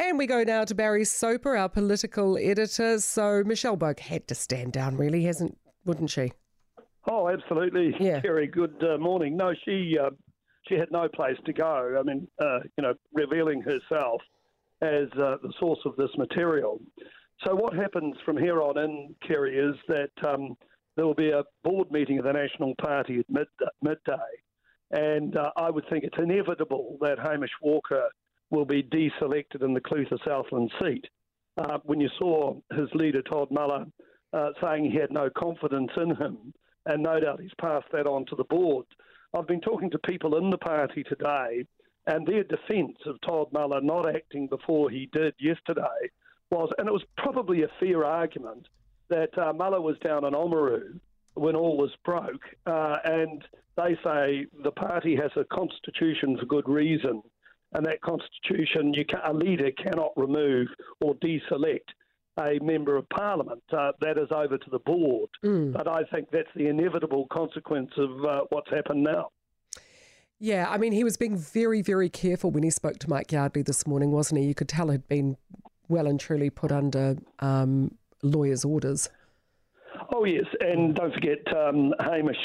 And we go now to Barry Soper, our political editor. So Michelle Boag had to stand down, really, hasn't, wouldn't she? Oh, absolutely, Yeah. Kerry. Good uh, morning. No, she uh, she had no place to go. I mean, uh, you know, revealing herself as uh, the source of this material. So what happens from here on in, Kerry, is that um, there will be a board meeting of the National Party at mid- midday, and uh, I would think it's inevitable that Hamish Walker will be deselected in the Clutha Southland seat. Uh, when you saw his leader, Todd Muller, uh, saying he had no confidence in him, and no doubt he's passed that on to the board. I've been talking to people in the party today, and their defence of Todd Muller not acting before he did yesterday was, and it was probably a fair argument, that uh, Muller was down in Oamaru when all was broke, uh, and they say the party has a constitution for good reason, and that constitution, a leader cannot remove or deselect a member of parliament. Uh, that is over to the board. But I think that's the inevitable consequence of uh, what's happened now. Yeah, I mean, he was being very, very careful when he spoke to Mike Yardley this morning, wasn't he? You could tell he'd been well and truly put under um, lawyers' orders. Oh, yes, and don't forget um, Hamish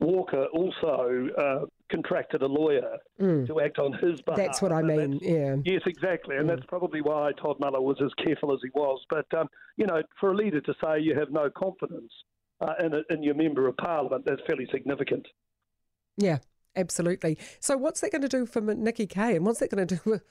Walker also uh, contracted a lawyer to act on his behalf. That's what I mean, yeah. Yes, exactly, and that's probably why Todd Muller was as careful as he was. But, um, you know, for a leader to say you have no confidence uh, in, a, in your member of parliament, that's fairly significant. Yeah, absolutely. So, what's that going to do for Nikki Kaye? And what's that going to do with.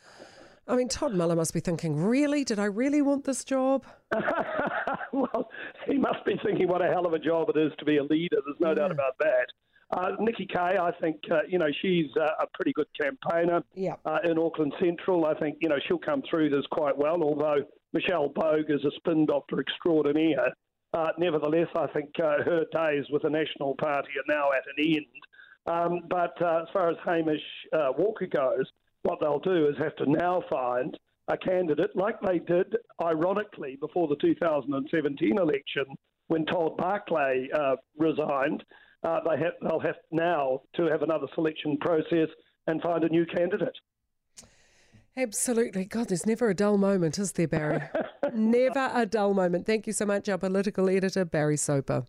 I mean, Todd Muller must be thinking, really? Did I really want this job? well, he must be thinking what a hell of a job it is to be a leader. There's no doubt about that. Uh, Nikki Kaye, I think, uh, you know, she's uh, a pretty good campaigner Yeah. uh, in Auckland Central. I think, you know, she'll come through this quite well, although Michelle Boag is a spin doctor extraordinaire. Uh, nevertheless, I think uh, her days with the National Party are now at an end. Um, but uh, as far as Hamish uh, Walker goes, what they'll do is have to now find a candidate like they did, ironically, before the 2017 election when Todd Barclay uh, resigned. Uh, they have, they'll have now to have another selection process and find a new candidate. Absolutely. God, there's never a dull moment, is there, Barry? never a dull moment. Thank you so much, our political editor, Barry Soper.